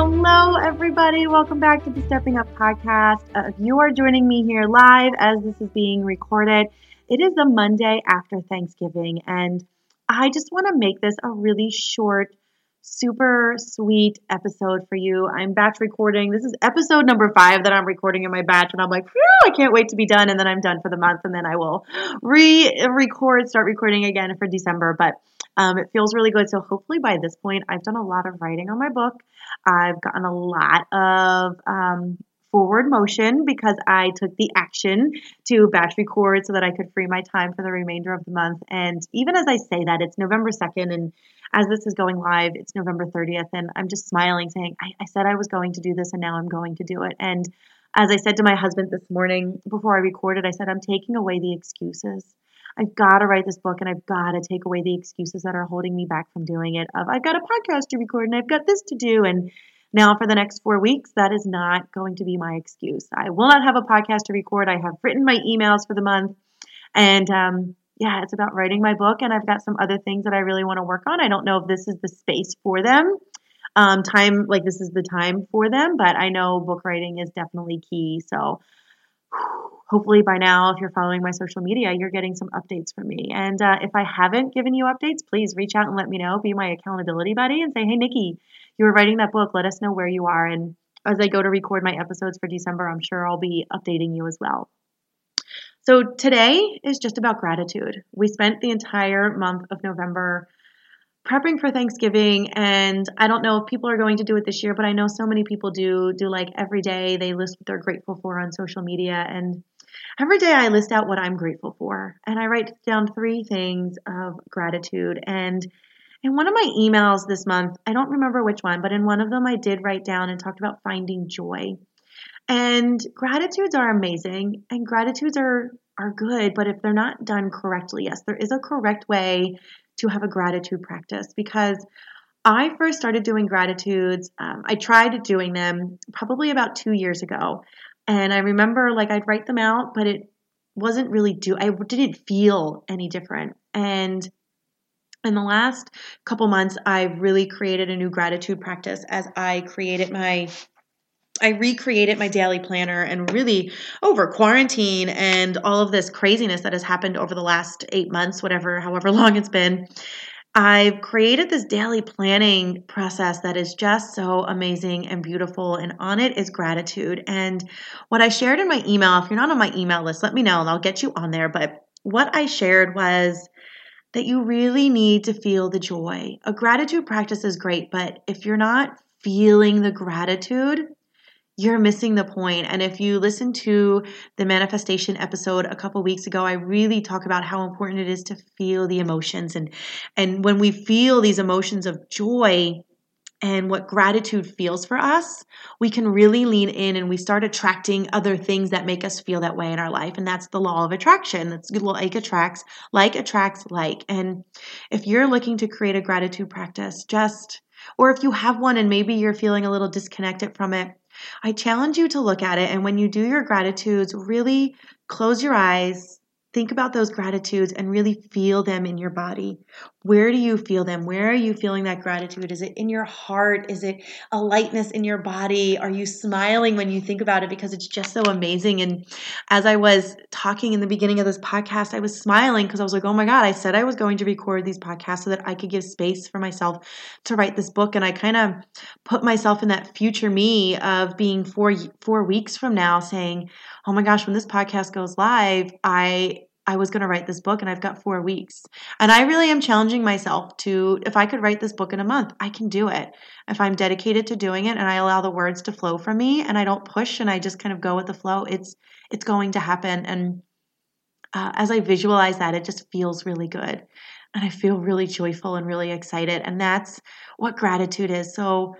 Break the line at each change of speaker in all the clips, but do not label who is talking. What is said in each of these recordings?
Hello, everybody. Welcome back to the Stepping Up podcast. Uh, if you are joining me here live as this is being recorded, it is the Monday after Thanksgiving, and I just want to make this a really short super sweet episode for you. I'm batch recording. This is episode number five that I'm recording in my batch, and I'm like, I can't wait to be done. And then I'm done for the month, and then I will re record, start recording again for December. But um, it feels really good. So hopefully by this point, I've done a lot of writing on my book. I've gotten a lot of um, forward motion because I took the action to batch record so that I could free my time for the remainder of the month. And even as I say that, it's November 2nd, and as this is going live, it's November 30th, and I'm just smiling, saying, I, I said I was going to do this, and now I'm going to do it. And as I said to my husband this morning before I recorded, I said, I'm taking away the excuses. I've got to write this book and I've got to take away the excuses that are holding me back from doing it. Of I've got a podcast to record and I've got this to do. And now for the next four weeks, that is not going to be my excuse. I will not have a podcast to record. I have written my emails for the month. And um, yeah, it's about writing my book, and I've got some other things that I really want to work on. I don't know if this is the space for them. Um, time like this is the time for them, but I know book writing is definitely key. So hopefully by now, if you're following my social media, you're getting some updates from me. And uh, if I haven't given you updates, please reach out and let me know. Be my accountability buddy and say, hey, Nikki, you were writing that book. Let us know where you are. And as I go to record my episodes for December, I'm sure I'll be updating you as well. So today is just about gratitude. We spent the entire month of November prepping for Thanksgiving and I don't know if people are going to do it this year, but I know so many people do do like every day they list what they're grateful for on social media and every day I list out what I'm grateful for and I write down three things of gratitude and in one of my emails this month, I don't remember which one, but in one of them I did write down and talked about finding joy. And gratitudes are amazing and gratitudes are are good, but if they're not done correctly, yes, there is a correct way to have a gratitude practice because I first started doing gratitudes. Um, I tried doing them probably about two years ago. And I remember like I'd write them out, but it wasn't really do I didn't feel any different. And in the last couple months, I've really created a new gratitude practice as I created my I recreated my daily planner and really over quarantine and all of this craziness that has happened over the last eight months, whatever, however long it's been. I've created this daily planning process that is just so amazing and beautiful. And on it is gratitude. And what I shared in my email, if you're not on my email list, let me know and I'll get you on there. But what I shared was that you really need to feel the joy. A gratitude practice is great, but if you're not feeling the gratitude, you're missing the point. And if you listen to the manifestation episode a couple weeks ago, I really talk about how important it is to feel the emotions. And, and when we feel these emotions of joy, and what gratitude feels for us, we can really lean in and we start attracting other things that make us feel that way in our life. And that's the law of attraction. That's like attracts, like attracts like. And if you're looking to create a gratitude practice, just, or if you have one and maybe you're feeling a little disconnected from it, I challenge you to look at it. And when you do your gratitudes, really close your eyes, think about those gratitudes, and really feel them in your body. Where do you feel them? Where are you feeling that gratitude? Is it in your heart? Is it a lightness in your body? Are you smiling when you think about it because it's just so amazing? And as I was talking in the beginning of this podcast, I was smiling because I was like, oh my God, I said I was going to record these podcasts so that I could give space for myself to write this book. And I kind of put myself in that future me of being four, four weeks from now saying, oh my gosh, when this podcast goes live, I I was going to write this book and I've got four weeks. And I really am challenging myself to, if I could write this book in a month, I can do it. If I'm dedicated to doing it and I allow the words to flow from me and I don't push and I just kind of go with the flow, it's, it's going to happen. And uh, as I visualize that, it just feels really good. And I feel really joyful and really excited. And that's what gratitude is. So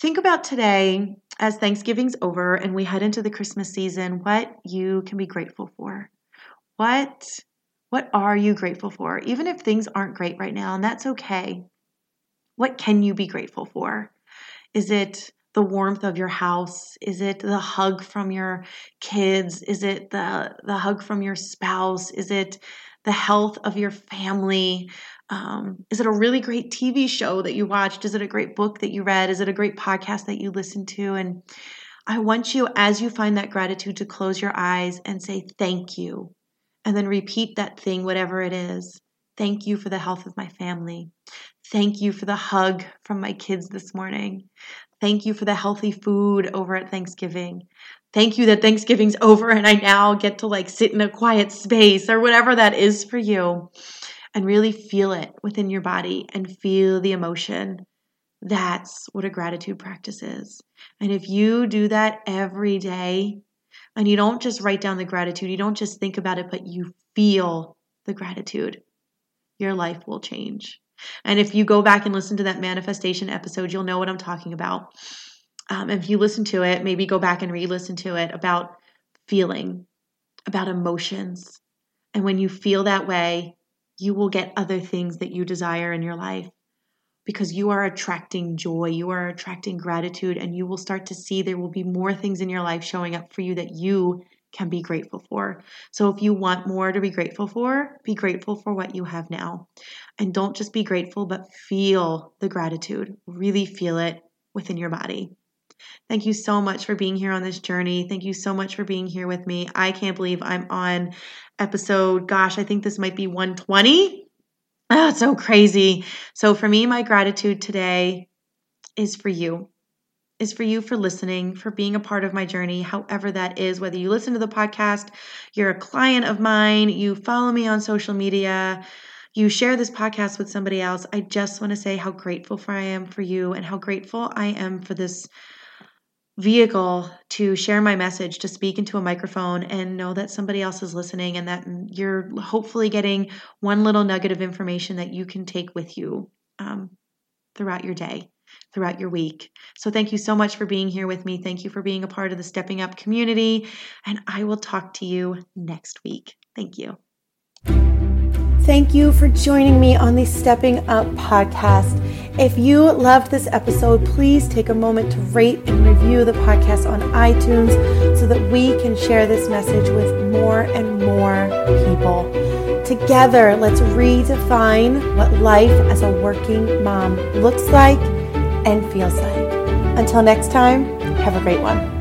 think about today as Thanksgiving's over and we head into the Christmas season, what you can be grateful for what what are you grateful for? Even if things aren't great right now, and that's okay. What can you be grateful for? Is it the warmth of your house? Is it the hug from your kids? Is it the the hug from your spouse? Is it the health of your family? Um, is it a really great TV show that you watched? Is it a great book that you read? Is it a great podcast that you listened to? And I want you, as you find that gratitude, to close your eyes and say, Thank you and then repeat that thing, whatever it is. Thank you for the health of my family. Thank you for the hug from my kids this morning. Thank you for the healthy food over at Thanksgiving. Thank you that Thanksgiving's over and I now get to like sit in a quiet space or whatever that is for you and really feel it within your body and feel the emotion. That's what a gratitude practice is. And if you do that every day, and you don't just write down the gratitude, you don't just think about it, but you feel the gratitude, your life will change. And if you go back and listen to that manifestation episode, you'll know what I'm talking about. Um, if you listen to it, maybe go back and re listen to it about feeling, about emotions. And when you feel that way, you will get other things that you desire in your life because you are attracting joy, you are attracting gratitude, and you will start to see there will be more things in your life showing up for you that you can be grateful for. So if you want more to be grateful for, be grateful for what you have now. And don't just be grateful, but feel the gratitude. Really feel it within your body. Thank you so much for being here on this journey. Thank you so much for being here with me. I can't believe I'm on episode, gosh, I think this might be 120 Oh, it's so crazy. So for me, my gratitude today is for you. Is for you for listening, for being a part of my journey, however that is. Whether you listen to the podcast, you're a client of mine, you follow me on social media, you share this podcast with somebody else. I just want to say how grateful for I am for you and how grateful I am for this vehicle to share my message, to speak into a microphone and know that somebody else is listening and that you're hopefully getting one little nugget of information that you can take with you um, throughout your day, throughout your week. So, thank you so much for being here with me. Thank you for being a part of the Stepping Up community. And I will talk to you next week. Thank you.
Thank you for joining me on the Stepping Up podcast. If you loved this episode, please take a moment to rate and review the podcast on iTunes so that we can share this message with more and more people. Together, let's redefine what life as a working mom looks like and feels like. Until next time, have a great one.